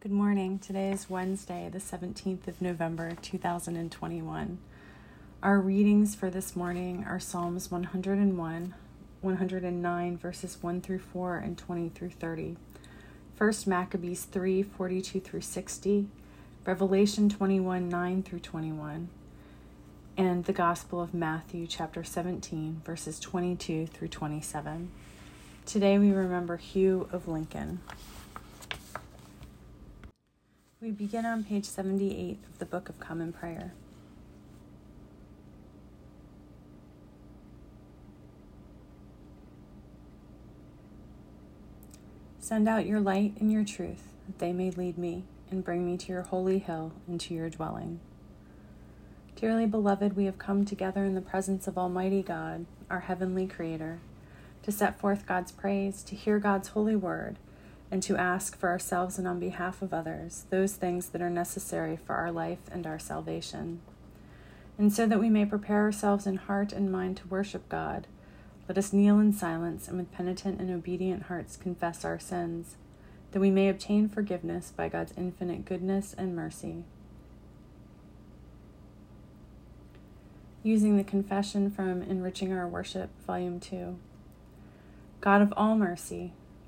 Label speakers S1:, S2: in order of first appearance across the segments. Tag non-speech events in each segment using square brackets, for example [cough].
S1: Good morning. Today is Wednesday, the 17th of November, 2021. Our readings for this morning are Psalms 101, 109, verses 1 through 4, and 20 through 30. First Maccabees 3, 42 through 60, Revelation 21, 9 through 21, and the Gospel of Matthew, chapter 17, verses 22 through 27. Today we remember Hugh of Lincoln. We begin on page 78 of the Book of Common Prayer. Send out your light and your truth, that they may lead me and bring me to your holy hill and to your dwelling. Dearly beloved, we have come together in the presence of Almighty God, our heavenly Creator, to set forth God's praise, to hear God's holy word and to ask for ourselves and on behalf of others those things that are necessary for our life and our salvation. And so that we may prepare ourselves in heart and mind to worship God, let us kneel in silence and with penitent and obedient hearts confess our sins, that we may obtain forgiveness by God's infinite goodness and mercy. Using the confession from Enriching Our Worship, Volume 2. God of all mercy,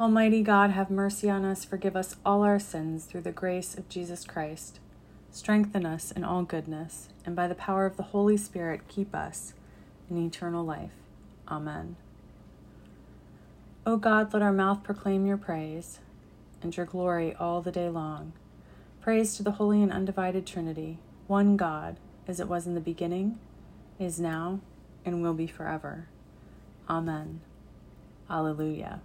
S1: Almighty God, have mercy on us, forgive us all our sins through the grace of Jesus Christ. Strengthen us in all goodness, and by the power of the Holy Spirit, keep us in eternal life. Amen. O God, let our mouth proclaim your praise and your glory all the day long. Praise to the holy and undivided Trinity, one God, as it was in the beginning, is now, and will be forever. Amen. Alleluia.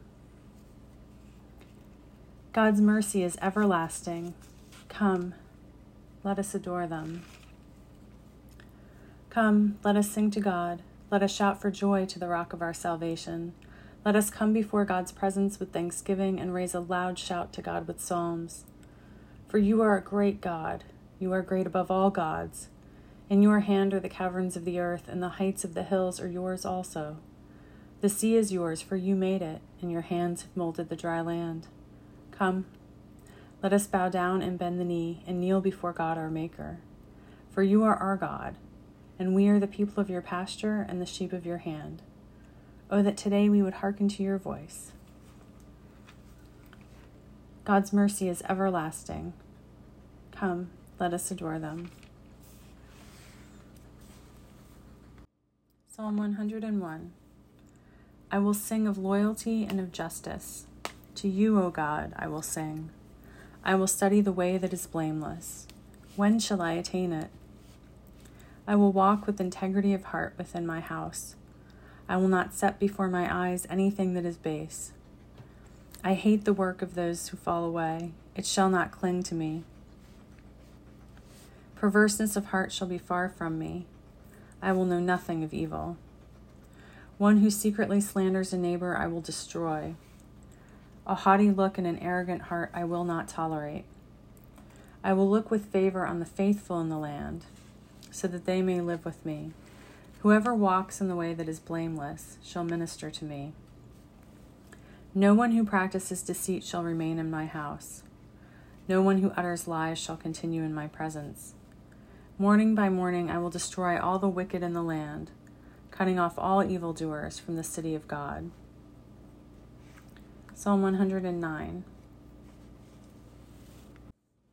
S1: God's mercy is everlasting. Come, let us adore them. Come, let us sing to God. Let us shout for joy to the rock of our salvation. Let us come before God's presence with thanksgiving and raise a loud shout to God with psalms. For you are a great God. You are great above all gods. In your hand are the caverns of the earth, and the heights of the hills are yours also. The sea is yours, for you made it, and your hands have molded the dry land. Come, let us bow down and bend the knee and kneel before God our Maker. For you are our God, and we are the people of your pasture and the sheep of your hand. Oh, that today we would hearken to your voice. God's mercy is everlasting. Come, let us adore them. Psalm 101 I will sing of loyalty and of justice. To you, O God, I will sing. I will study the way that is blameless. When shall I attain it? I will walk with integrity of heart within my house. I will not set before my eyes anything that is base. I hate the work of those who fall away. It shall not cling to me. Perverseness of heart shall be far from me. I will know nothing of evil. One who secretly slanders a neighbor I will destroy. A haughty look and an arrogant heart I will not tolerate. I will look with favor on the faithful in the land, so that they may live with me. Whoever walks in the way that is blameless shall minister to me. No one who practices deceit shall remain in my house. No one who utters lies shall continue in my presence. Morning by morning I will destroy all the wicked in the land, cutting off all evildoers from the city of God. Psalm 109,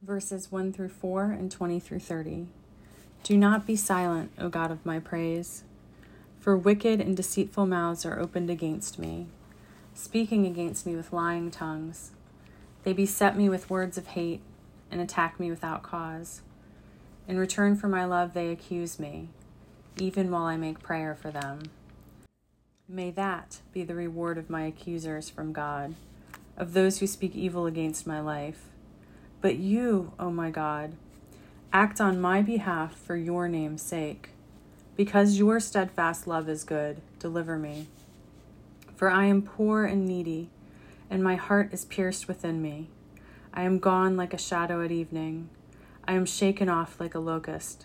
S1: verses 1 through 4 and 20 through 30. Do not be silent, O God of my praise, for wicked and deceitful mouths are opened against me, speaking against me with lying tongues. They beset me with words of hate and attack me without cause. In return for my love, they accuse me, even while I make prayer for them. May that be the reward of my accusers from God, of those who speak evil against my life. But you, O oh my God, act on my behalf for your name's sake. Because your steadfast love is good, deliver me. For I am poor and needy, and my heart is pierced within me. I am gone like a shadow at evening. I am shaken off like a locust.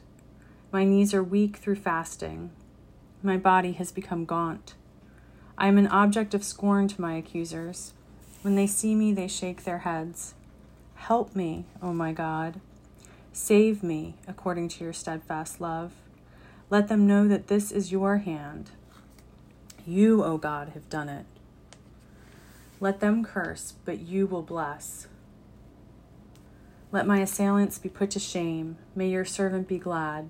S1: My knees are weak through fasting. My body has become gaunt. I am an object of scorn to my accusers. When they see me, they shake their heads. Help me, O my God. Save me according to your steadfast love. Let them know that this is your hand. You, O God, have done it. Let them curse, but you will bless. Let my assailants be put to shame. May your servant be glad.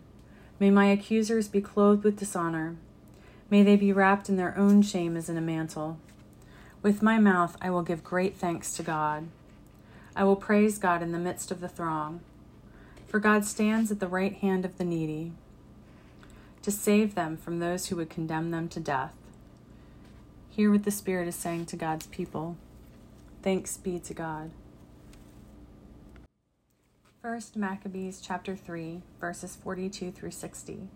S1: May my accusers be clothed with dishonor. May they be wrapped in their own shame as in a mantle. With my mouth I will give great thanks to God. I will praise God in the midst of the throng. For God stands at the right hand of the needy to save them from those who would condemn them to death. Hear what the Spirit is saying to God's people. Thanks be to God. First Maccabees chapter 3 verses 42 through 60.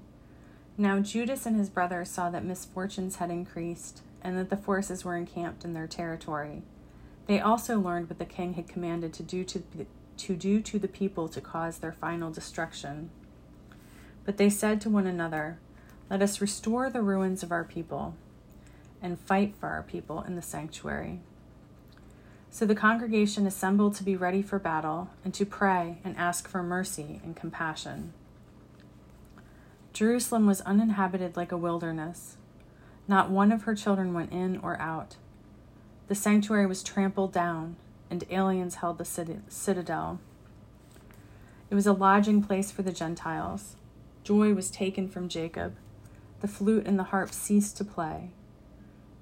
S1: Now Judas and his brothers saw that misfortunes had increased and that the forces were encamped in their territory. They also learned what the king had commanded to do to, to do to the people to cause their final destruction. But they said to one another, Let us restore the ruins of our people and fight for our people in the sanctuary. So the congregation assembled to be ready for battle and to pray and ask for mercy and compassion. Jerusalem was uninhabited like a wilderness. Not one of her children went in or out. The sanctuary was trampled down, and aliens held the citadel. It was a lodging place for the Gentiles. Joy was taken from Jacob. The flute and the harp ceased to play.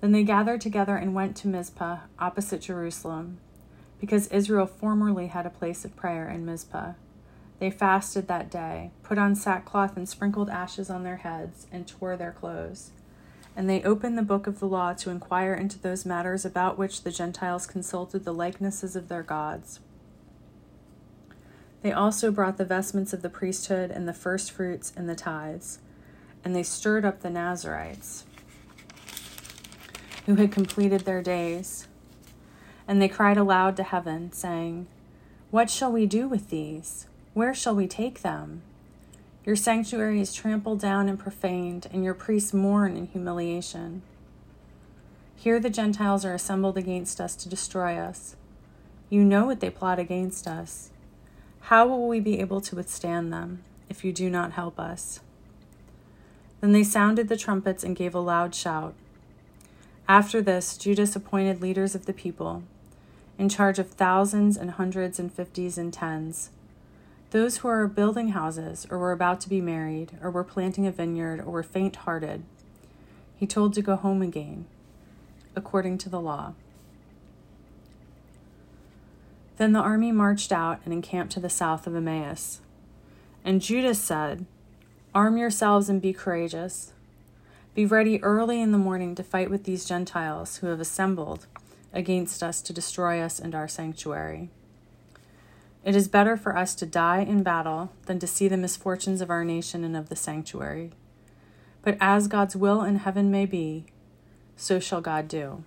S1: Then they gathered together and went to Mizpah, opposite Jerusalem, because Israel formerly had a place of prayer in Mizpah. They fasted that day, put on sackcloth and sprinkled ashes on their heads, and tore their clothes. And they opened the book of the law to inquire into those matters about which the Gentiles consulted the likenesses of their gods. They also brought the vestments of the priesthood and the firstfruits and the tithes, and they stirred up the Nazarites who had completed their days. And they cried aloud to heaven, saying, What shall we do with these? Where shall we take them? Your sanctuary is trampled down and profaned, and your priests mourn in humiliation. Here the Gentiles are assembled against us to destroy us. You know what they plot against us. How will we be able to withstand them if you do not help us? Then they sounded the trumpets and gave a loud shout. After this, Judas appointed leaders of the people, in charge of thousands and hundreds and fifties and tens. Those who were building houses, or were about to be married, or were planting a vineyard, or were faint hearted, he told to go home again, according to the law. Then the army marched out and encamped to the south of Emmaus. And Judas said, Arm yourselves and be courageous. Be ready early in the morning to fight with these Gentiles who have assembled against us to destroy us and our sanctuary. It is better for us to die in battle than to see the misfortunes of our nation and of the sanctuary. But as God's will in heaven may be, so shall God do.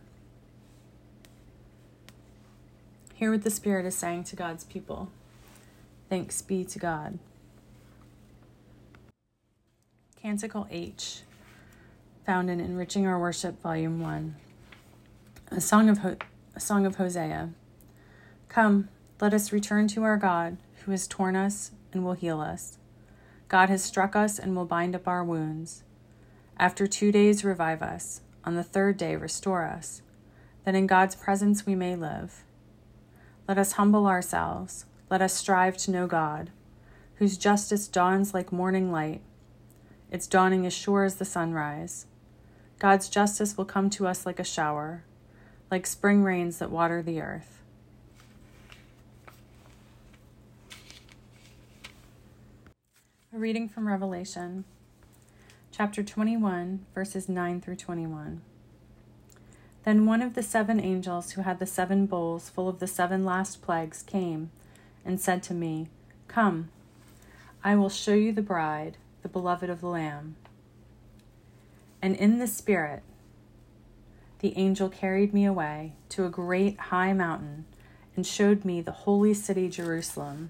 S1: Hear what the Spirit is saying to God's people. Thanks be to God. Canticle H, found in Enriching Our Worship, Volume 1. A Song of, Ho- a song of Hosea. Come, let us return to our God, who has torn us and will heal us. God has struck us and will bind up our wounds. After two days, revive us. On the third day, restore us, that in God's presence we may live. Let us humble ourselves. Let us strive to know God, whose justice dawns like morning light. Its dawning as sure as the sunrise. God's justice will come to us like a shower, like spring rains that water the earth. A reading from Revelation, chapter 21, verses 9 through 21. Then one of the seven angels who had the seven bowls full of the seven last plagues came and said to me, Come, I will show you the bride, the beloved of the Lamb. And in the Spirit, the angel carried me away to a great high mountain and showed me the holy city Jerusalem,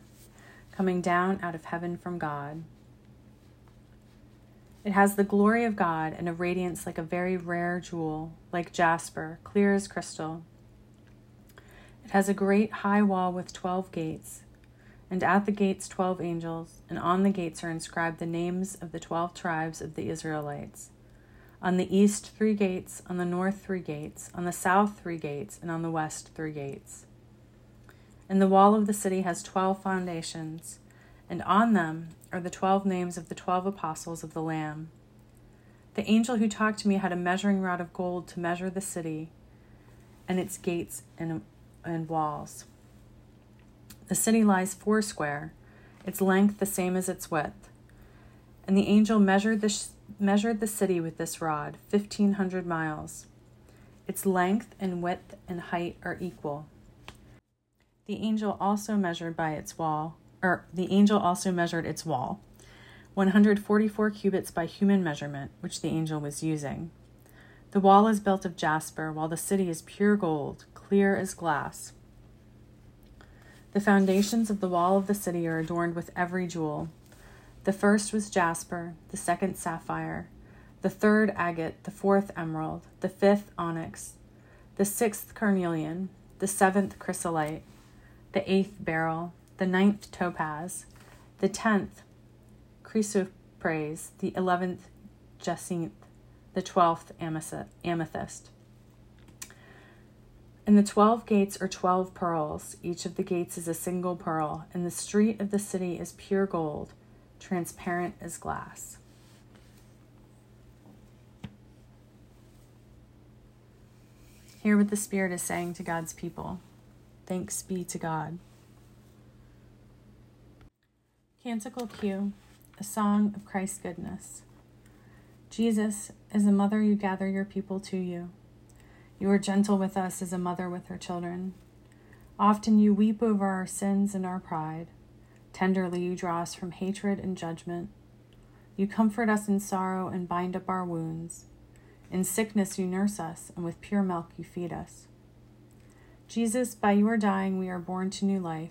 S1: coming down out of heaven from God. It has the glory of God and a radiance like a very rare jewel, like jasper, clear as crystal. It has a great high wall with twelve gates and at the gates twelve angels, and on the gates are inscribed the names of the twelve tribes of the Israelites. On the east, three gates, on the north, three gates, on the south, three gates, and on the west, three gates. And the wall of the city has twelve foundations, and on them are the twelve names of the twelve apostles of the Lamb. The angel who talked to me had a measuring rod of gold to measure the city and its gates and, and walls. The city lies foursquare, its length the same as its width. And the angel measured the, sh- measured the city with this rod, fifteen hundred miles. Its length and width and height are equal. The angel also measured by its wall, or the angel also measured its wall, 144 cubits by human measurement, which the angel was using. The wall is built of jasper, while the city is pure gold, clear as glass. The foundations of the wall of the city are adorned with every jewel. The first was jasper, the second sapphire, the third agate, the fourth emerald, the fifth onyx, the sixth carnelian, the seventh chrysolite, the eighth beryl, the ninth topaz, the tenth chrysoprase, the eleventh jacinth, the twelfth amethyst. And the twelve gates are twelve pearls. Each of the gates is a single pearl, and the street of the city is pure gold, transparent as glass. Hear what the Spirit is saying to God's people. Thanks be to God. Canticle Q, a song of Christ's goodness. Jesus, as a mother, you gather your people to you. You are gentle with us as a mother with her children. Often you weep over our sins and our pride. Tenderly you draw us from hatred and judgment. You comfort us in sorrow and bind up our wounds. In sickness you nurse us, and with pure milk you feed us. Jesus, by your dying we are born to new life.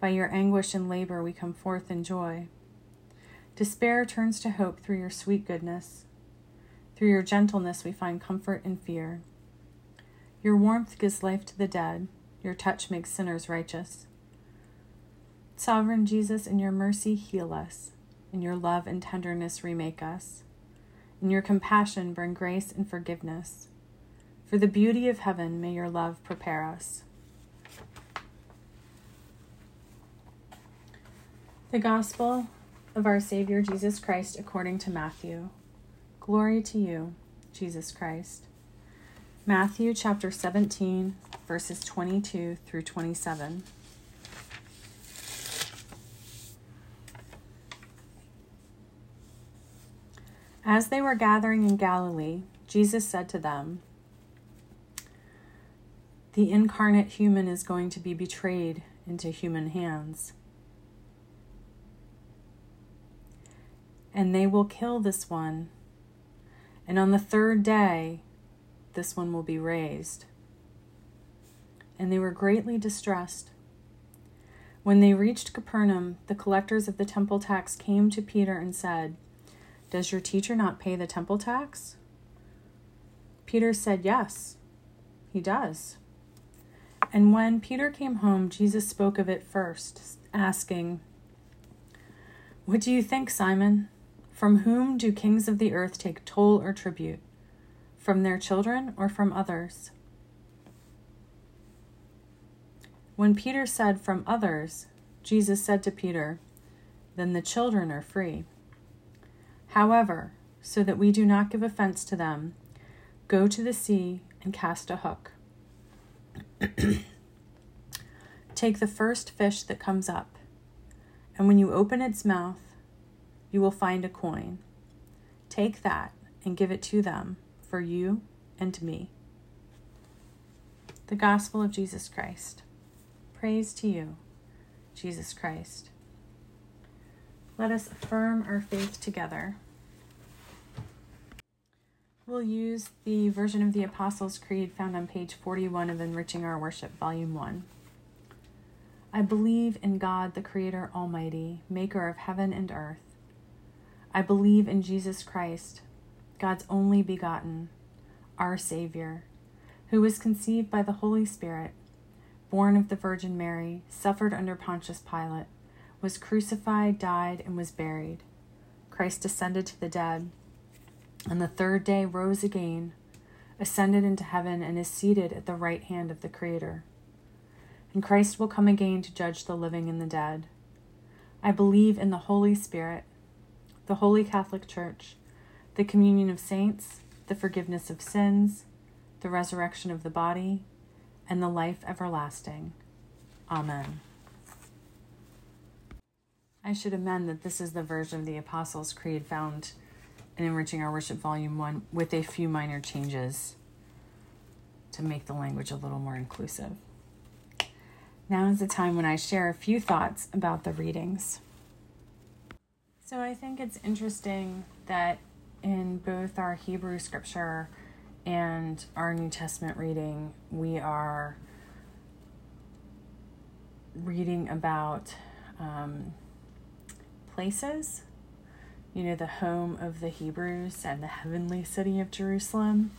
S1: By your anguish and labor we come forth in joy. Despair turns to hope through your sweet goodness. Through your gentleness we find comfort in fear. Your warmth gives life to the dead, your touch makes sinners righteous. Sovereign Jesus, in your mercy, heal us. In your love and tenderness, remake us. In your compassion, bring grace and forgiveness. For the beauty of heaven, may your love prepare us. The Gospel of our Savior Jesus Christ according to Matthew. Glory to you, Jesus Christ. Matthew chapter 17, verses 22 through 27. As they were gathering in Galilee, Jesus said to them, The incarnate human is going to be betrayed into human hands. And they will kill this one. And on the third day, this one will be raised. And they were greatly distressed. When they reached Capernaum, the collectors of the temple tax came to Peter and said, Does your teacher not pay the temple tax? Peter said, Yes, he does. And when Peter came home, Jesus spoke of it first, asking, What do you think, Simon? From whom do kings of the earth take toll or tribute? From their children or from others? When Peter said, From others, Jesus said to Peter, Then the children are free. However, so that we do not give offense to them, go to the sea and cast a hook. [clears throat] Take the first fish that comes up, and when you open its mouth, you will find a coin. Take that and give it to them for you and me. The Gospel of Jesus Christ. Praise to you, Jesus Christ. Let us affirm our faith together. We'll use the version of the Apostles' Creed found on page 41 of Enriching Our Worship, Volume 1. I believe in God, the Creator Almighty, maker of heaven and earth. I believe in Jesus Christ, God's only begotten, our Savior, who was conceived by the Holy Spirit, born of the Virgin Mary, suffered under Pontius Pilate, was crucified, died, and was buried. Christ descended to the dead and the third day rose again, ascended into heaven, and is seated at the right hand of the Creator. And Christ will come again to judge the living and the dead. I believe in the Holy Spirit, the Holy Catholic Church, the communion of saints, the forgiveness of sins, the resurrection of the body, and the life everlasting. Amen. I should amend that this is the version of the Apostles' Creed found in Enriching Our Worship Volume 1 with a few minor changes to make the language a little more inclusive. Now is the time when I share a few thoughts about the readings. So I think it's interesting that in both our Hebrew scripture and our New Testament reading, we are reading about um, places you know, the home of the Hebrews and the heavenly city of Jerusalem.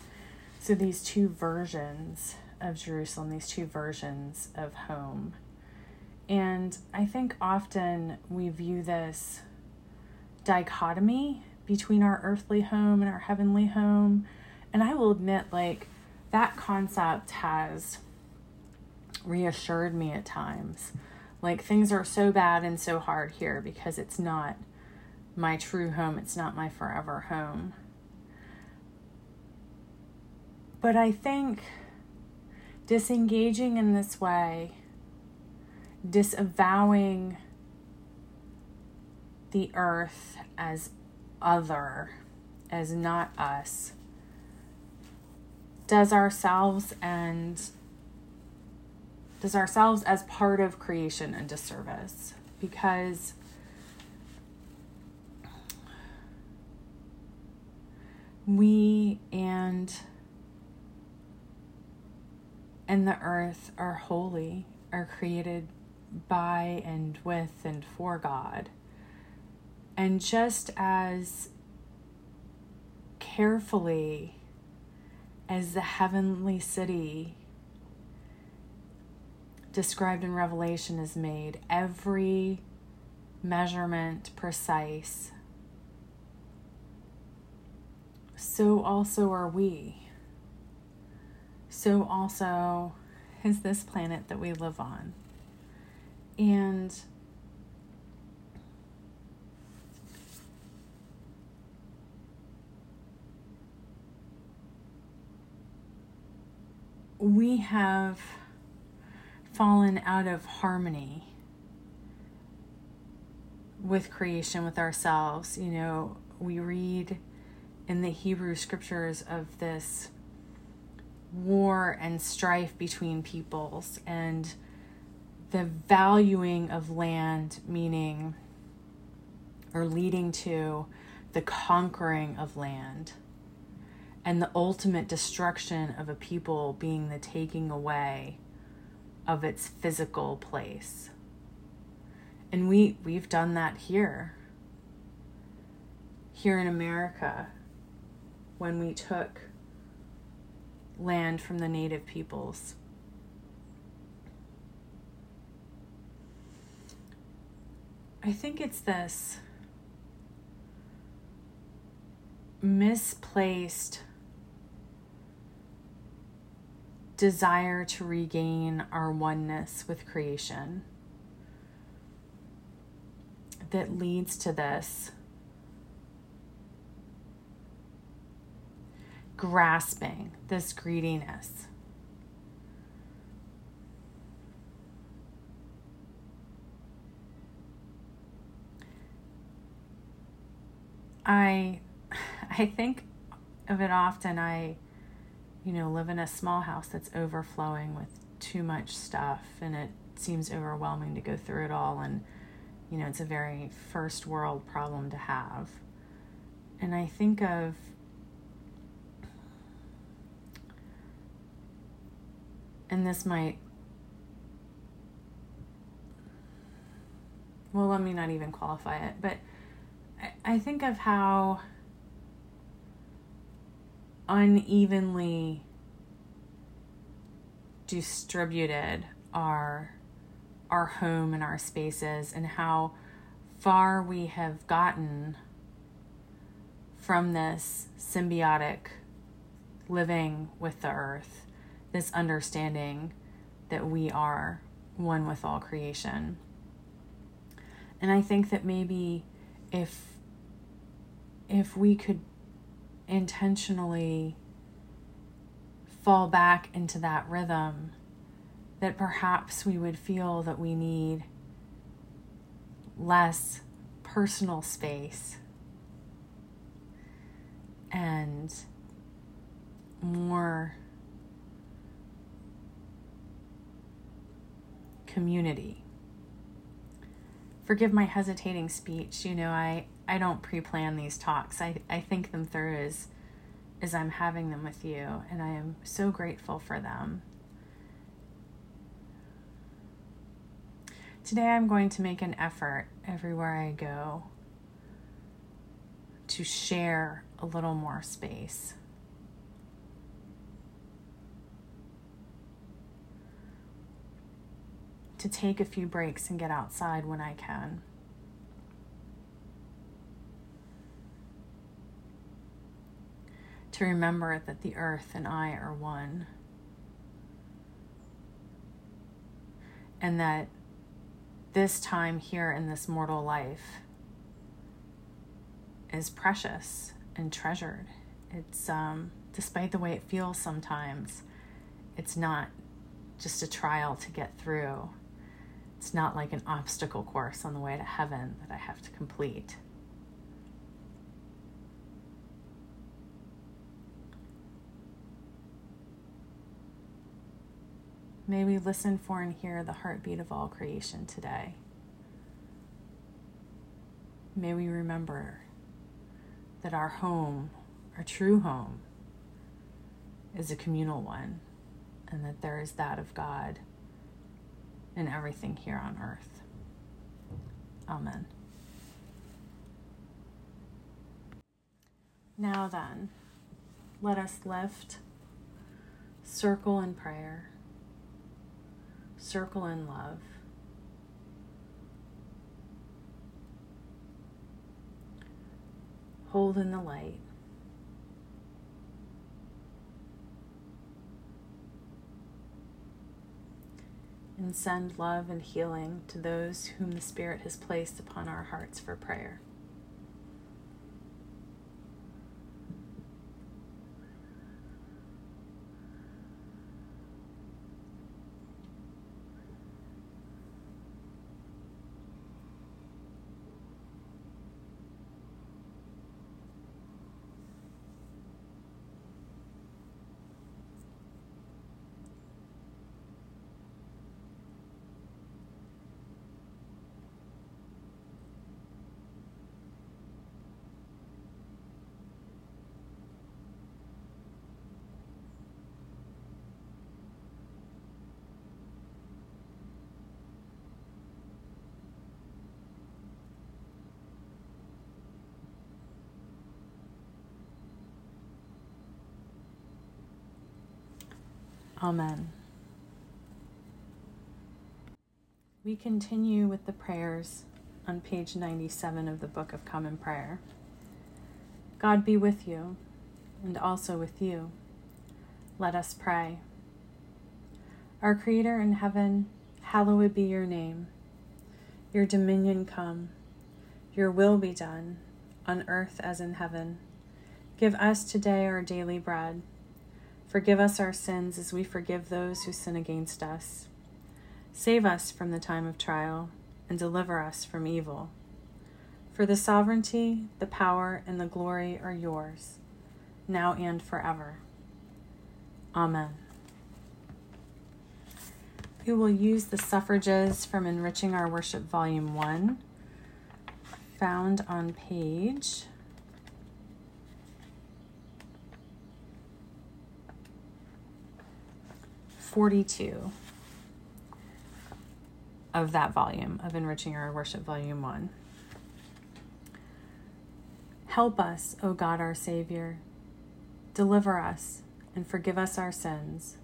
S1: So these two versions of Jerusalem, these two versions of home. And I think often we view this dichotomy between our earthly home and our heavenly home. And I will admit, like, that concept has reassured me at times. Like, things are so bad and so hard here because it's not my true home, it's not my forever home. But I think disengaging in this way, disavowing the earth as other, as not us, does ourselves and does ourselves as part of creation a disservice because we and and the earth are holy, are created by and with and for God. And just as carefully as the heavenly city described in Revelation is made, every measurement precise, so also are we. So also is this planet that we live on. And we have fallen out of harmony with creation, with ourselves. You know, we read in the Hebrew scriptures of this war and strife between peoples and the valuing of land, meaning or leading to the conquering of land and the ultimate destruction of a people being the taking away of its physical place. And we we've done that here. Here in America when we took land from the native peoples. I think it's this misplaced desire to regain our oneness with creation that leads to this grasping, this greediness. I [laughs] I think of it often I you know live in a small house that's overflowing with too much stuff and it seems overwhelming to go through it all and you know it's a very first world problem to have. And i think of and this might well let me not even qualify it but i, I think of how unevenly distributed our our home and our spaces and how far we have gotten from this symbiotic living with the earth, this understanding that we are one with all creation. And I think that maybe if if we could intentionally fall back into that rhythm that perhaps we would feel that we need less personal space and more community. Forgive my hesitating speech. You know, I, I don't pre plan these talks, I, I think them through as, as I'm having them with you, and I am so grateful for them. Today I'm going to make an effort everywhere I go to share a little more space. To take a few breaks and get outside when I can. To remember that the earth and I are one. And that this time here in this mortal life is precious and treasured. It's um, despite the way it feels sometimes, it's not just a trial to get through. It's not like an obstacle course on the way to heaven that I have to complete. May we listen for and hear the heartbeat of all creation today. May we remember that our home, our true home, is a communal one, and that there is that of God in everything here on earth. Amen. Now then, let us lift, circle in prayer circle in love. Hold in the light. And send love and healing to those whom the Spirit has placed upon our hearts for prayer. Amen. We continue with the prayers on page 97 of the Book of Common Prayer. God be with you, and also with you. Let us pray. Our Creator in heaven, hallowed be your name. Your dominion come, your will be done, on earth as in heaven. Give us today our daily bread Forgive us our sins as we forgive those who sin against us. Save us from the time of trial and deliver us from evil. For the sovereignty, the power, and the glory are yours, now and forever. Amen. who will use the suffrages from Enriching Our Worship, Volume 1, found on page forty-two of that volume of Enriching Our Worship, Volume 1. Help us, O God our Savior. Deliver us and forgive us our sins.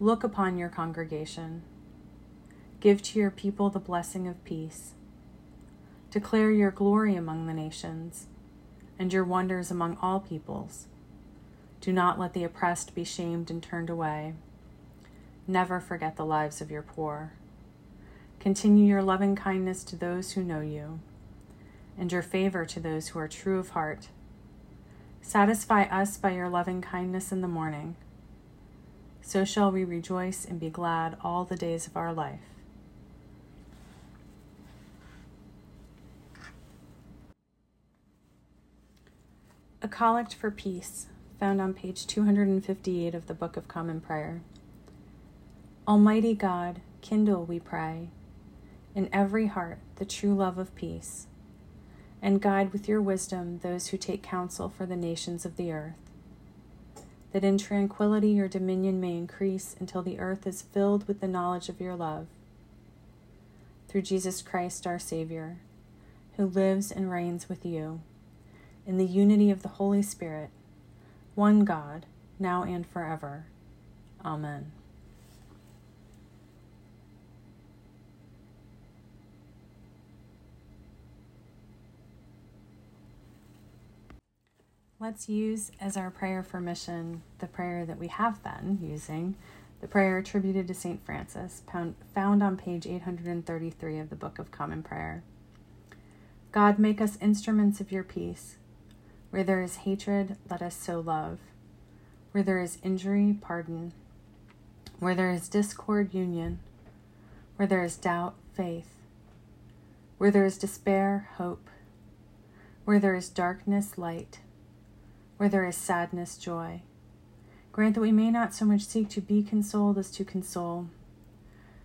S1: Look upon your congregation. Give to your people the blessing of peace. Declare your glory among the nations and your wonders among all peoples. Do not let the oppressed be shamed and turned away. Never forget the lives of your poor. Continue your loving kindness to those who know you, and your favor to those who are true of heart. Satisfy us by your loving kindness in the morning. So shall we rejoice and be glad all the days of our life. A Collect for Peace, found on page 258 of the Book of Common Prayer. Almighty God, kindle, we pray, in every heart the true love of peace, and guide with your wisdom those who take counsel for the nations of the earth. That in tranquility your dominion may increase until the earth is filled with the knowledge of your love. Through Jesus Christ our Savior, who lives and reigns with you, in the unity of the Holy Spirit, one God, now and forever. Amen. Let's use as our prayer for mission the prayer that we have been using, the prayer attributed to St. Francis, found on page 833 of the Book of Common Prayer. God, make us instruments of your peace. Where there is hatred, let us sow love. Where there is injury, pardon. Where there is discord, union. Where there is doubt, faith. Where there is despair, hope. Where there is darkness, light where there is sadness, joy. Grant that we may not so much seek to be consoled as to console,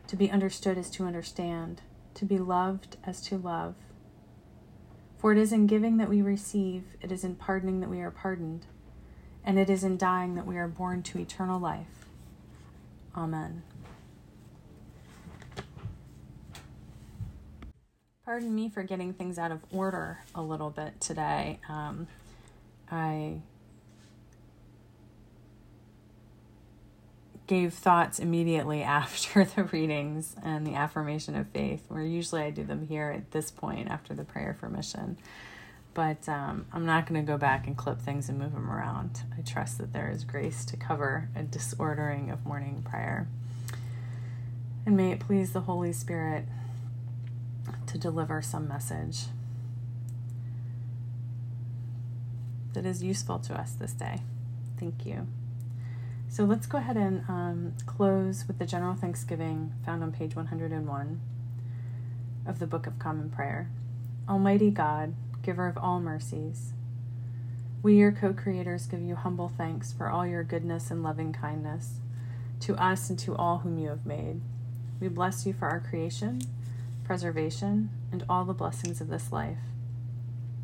S1: to be understood as to understand, to be loved as to love. For it is in giving that we receive, it is in pardoning that we are pardoned, and it is in dying that we are born to eternal life. Amen. Pardon me for getting things out of order a little bit today. Um, I gave thoughts immediately [laughs] after the readings and the affirmation of faith, where usually I do them here at this point after the prayer for mission. But um, I'm not going to go back and clip things and move them around. I trust that there is grace to cover a disordering of morning prayer. And may it please the Holy Spirit to deliver some message that is useful to us this day. Thank you. So let's go ahead and um, close with the general thanksgiving found on page 101 of the Book of Common Prayer. Almighty God, giver of all mercies, we, your co creators, give you humble thanks for all your goodness and loving kindness to us and to all whom you have made. We bless you for our creation, preservation, and all the blessings of this life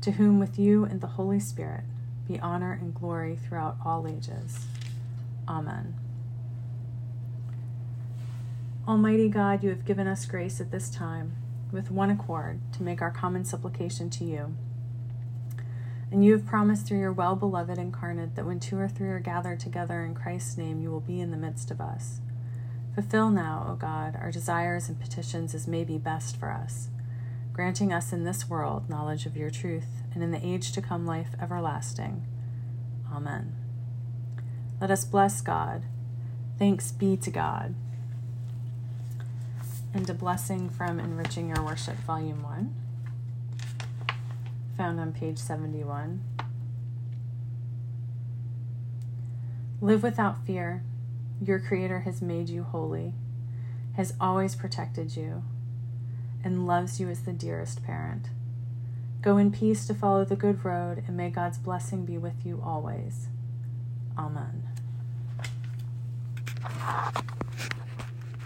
S1: to whom with you and the Holy Spirit be honor and glory throughout all ages. Amen. Almighty God, you have given us grace at this time, with one accord, to make our common supplication to you. And you have promised through your well beloved incarnate that when two or three are gathered together in Christ's name, you will be in the midst of us. Fulfill now, O God, our desires and petitions as may be best for us granting us in this world knowledge of your truth, and in the age to come life everlasting. Amen. Let us bless God. Thanks be to God. And a blessing from Enriching Your Worship, Volume 1, found on page 71. Live without fear. Your Creator has made you holy, has always protected you, and loves you as the dearest parent. Go in peace to follow the good road, and may God's blessing be with you always. Amen.